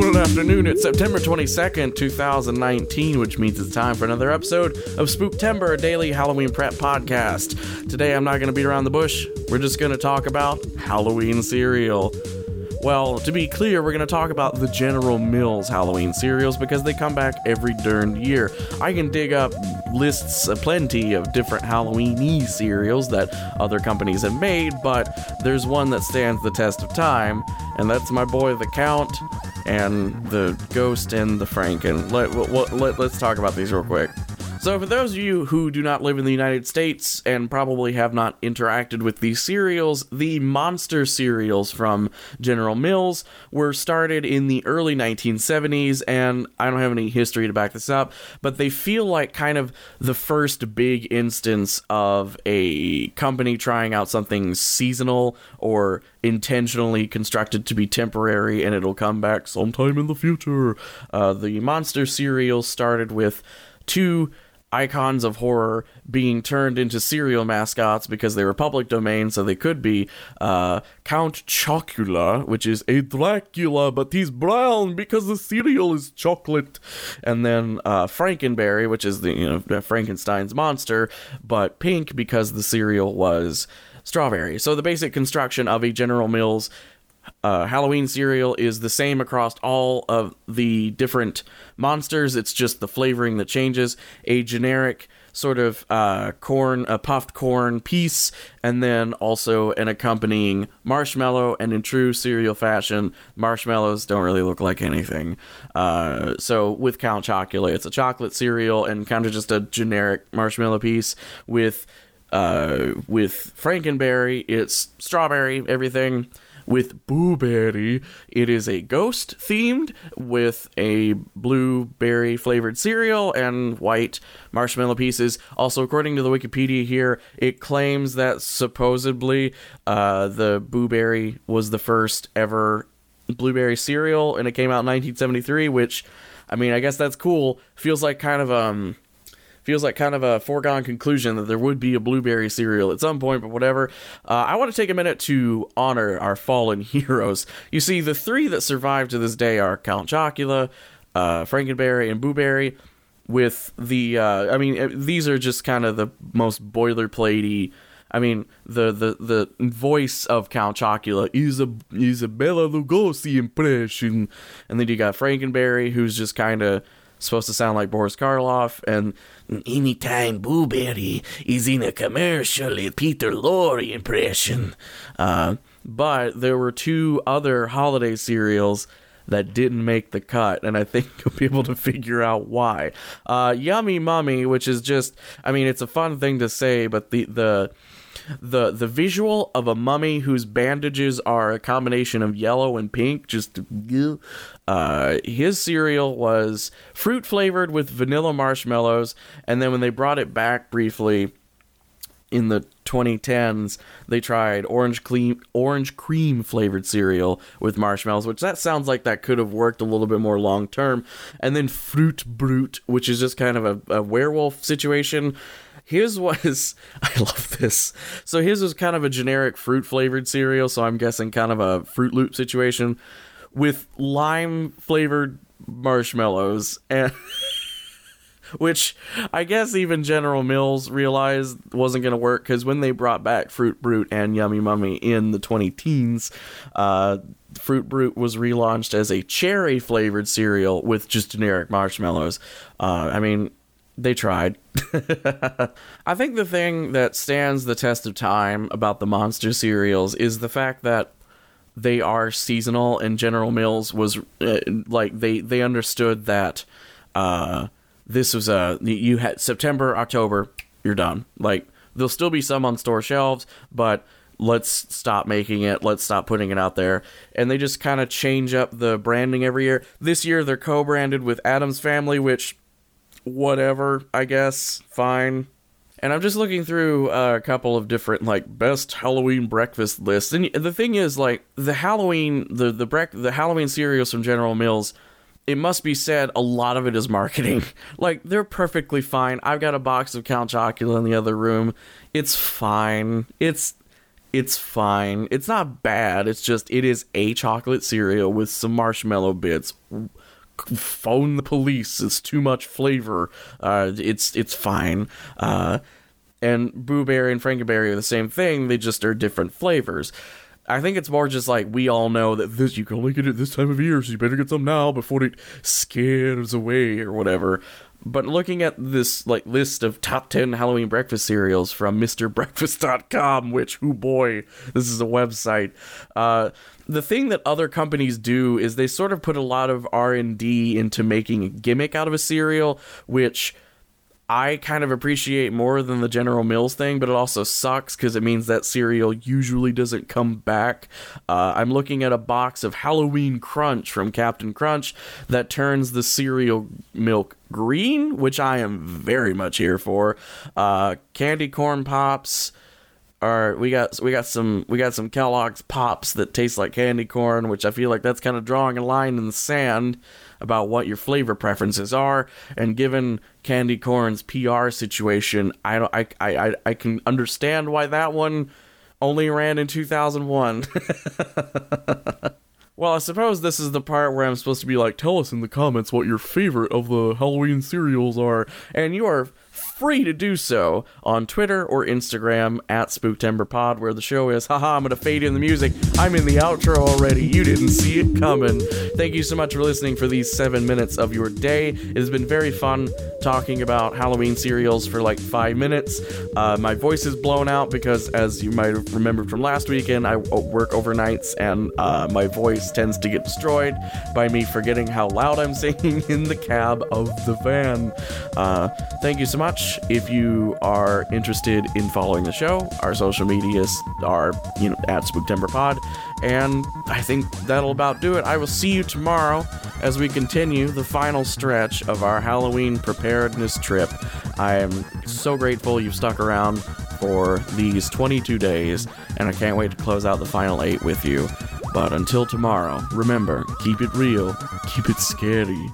Good afternoon. It's September 22nd, 2019, which means it's time for another episode of Spooktember, a daily Halloween prep podcast. Today, I'm not going to beat around the bush. We're just going to talk about Halloween cereal. Well, to be clear, we're going to talk about the General Mills Halloween cereals because they come back every darn year. I can dig up lists of plenty of different Halloweeny cereals that other companies have made, but there's one that stands the test of time, and that's my boy the Count and the Ghost and the Franken. Let, let, let, let's talk about these real quick. So, for those of you who do not live in the United States and probably have not interacted with these cereals, the monster cereals from General Mills were started in the early 1970s, and I don't have any history to back this up, but they feel like kind of the first big instance of a company trying out something seasonal or intentionally constructed to be temporary and it'll come back sometime in the future. Uh, the monster cereals started with two icons of horror being turned into cereal mascots because they were public domain, so they could be uh, Count Chocula, which is a Dracula, but he's brown because the cereal is chocolate, and then uh, Frankenberry, which is the you know Frankenstein's monster, but pink because the cereal was strawberry. So the basic construction of a General Mills uh, Halloween cereal is the same across all of the different monsters. It's just the flavoring that changes. A generic sort of uh, corn, a puffed corn piece, and then also an accompanying marshmallow. And in true cereal fashion, marshmallows don't really look like anything. Uh, so with Count Chocula, it's a chocolate cereal and kind of just a generic marshmallow piece with. Uh, with Frankenberry, it's strawberry, everything with Booberry. It is a ghost themed with a blueberry flavored cereal and white marshmallow pieces. Also, according to the Wikipedia here, it claims that supposedly uh, the Booberry was the first ever blueberry cereal and it came out in 1973, which, I mean, I guess that's cool. Feels like kind of, um, feels like kind of a foregone conclusion that there would be a blueberry cereal at some point, but whatever. Uh, I want to take a minute to honor our fallen heroes. You see, the three that survive to this day are Count Chocula, uh, Frankenberry, and Booberry. With the, uh, I mean, these are just kind of the most boilerplatey. I mean, the, the, the voice of Count Chocula is a is a Lugosi impression, and then you got Frankenberry, who's just kind of supposed to sound like Boris Karloff, and anytime Booberry is in a commercial, a Peter Lorre impression. Uh, but there were two other holiday cereals that didn't make the cut, and I think you'll be able to figure out why. Uh, Yummy Mummy, which is just, I mean, it's a fun thing to say, but the the the the visual of a mummy whose bandages are a combination of yellow and pink just uh, his cereal was fruit flavored with vanilla marshmallows and then when they brought it back briefly in the 2010s they tried orange cream orange cream flavored cereal with marshmallows which that sounds like that could have worked a little bit more long term and then fruit brute which is just kind of a, a werewolf situation his was I love this. So his was kind of a generic fruit flavored cereal, so I'm guessing kind of a Froot Loop situation with lime flavored marshmallows and which I guess even General Mills realized wasn't going to work because when they brought back Fruit Brute and Yummy Mummy in the 20 teens, uh, Fruit Brute was relaunched as a cherry flavored cereal with just generic marshmallows. Uh, I mean, they tried. I think the thing that stands the test of time about the monster cereals is the fact that they are seasonal and General Mills was uh, like they they understood that uh, this was uh, a you had September October you're done like there'll still be some on store shelves but let's stop making it let's stop putting it out there and they just kind of change up the branding every year this year they're co-branded with Addams Family which whatever, I guess, fine. And I'm just looking through uh, a couple of different like best Halloween breakfast lists. And the thing is like the Halloween the the brec- the Halloween cereals from General Mills, it must be said a lot of it is marketing. like they're perfectly fine. I've got a box of Count Chocula in the other room. It's fine. It's It's fine. It's not bad. It's just it is a chocolate cereal with some marshmallow bits. Phone the police. It's too much flavor. Uh, it's it's fine. Uh, and Boo Berry and Frankenberry are the same thing. They just are different flavors. I think it's more just like we all know that this you can only get it this time of year, so you better get some now before it scares away or whatever. But looking at this like list of top 10 Halloween breakfast cereals from MrBreakfast.com, which oh boy, this is a website. Uh, the thing that other companies do is they sort of put a lot of R&D into making a gimmick out of a cereal, which I kind of appreciate more than the General Mills thing, but it also sucks because it means that cereal usually doesn't come back. Uh, I'm looking at a box of Halloween Crunch from Captain Crunch that turns the cereal milk green, which I am very much here for. Uh, candy corn pops. Are, we got we got some we got some Kellogg's pops that taste like candy corn, which I feel like that's kind of drawing a line in the sand about what your flavor preferences are. And given Candy Corn's PR situation, I don't, I, I, I can understand why that one only ran in 2001. well, I suppose this is the part where I'm supposed to be like, tell us in the comments what your favorite of the Halloween cereals are. And you are free to do so on Twitter or Instagram at SpooktemberPod, where the show is. Haha, I'm gonna fade in the music. I'm in the outro already. You didn't see it coming. Thank you so much for listening for these seven minutes of your day. It has been very fun talking about Halloween cereals for like five minutes. Uh, my voice is blown out because, as you might have remembered from last weekend, I work overnights and uh, my voice tends to get destroyed by me forgetting how loud I'm singing in the cab of the van. Uh, thank you so much. If you are interested in following the show, our social medias are, you know, at SpooktemberPod. And I think that'll about do it. I will see you tomorrow as we continue the final stretch of our Halloween preparedness trip. I am so grateful you've stuck around for these 22 days, and I can't wait to close out the final eight with you. But until tomorrow, remember keep it real, keep it scary.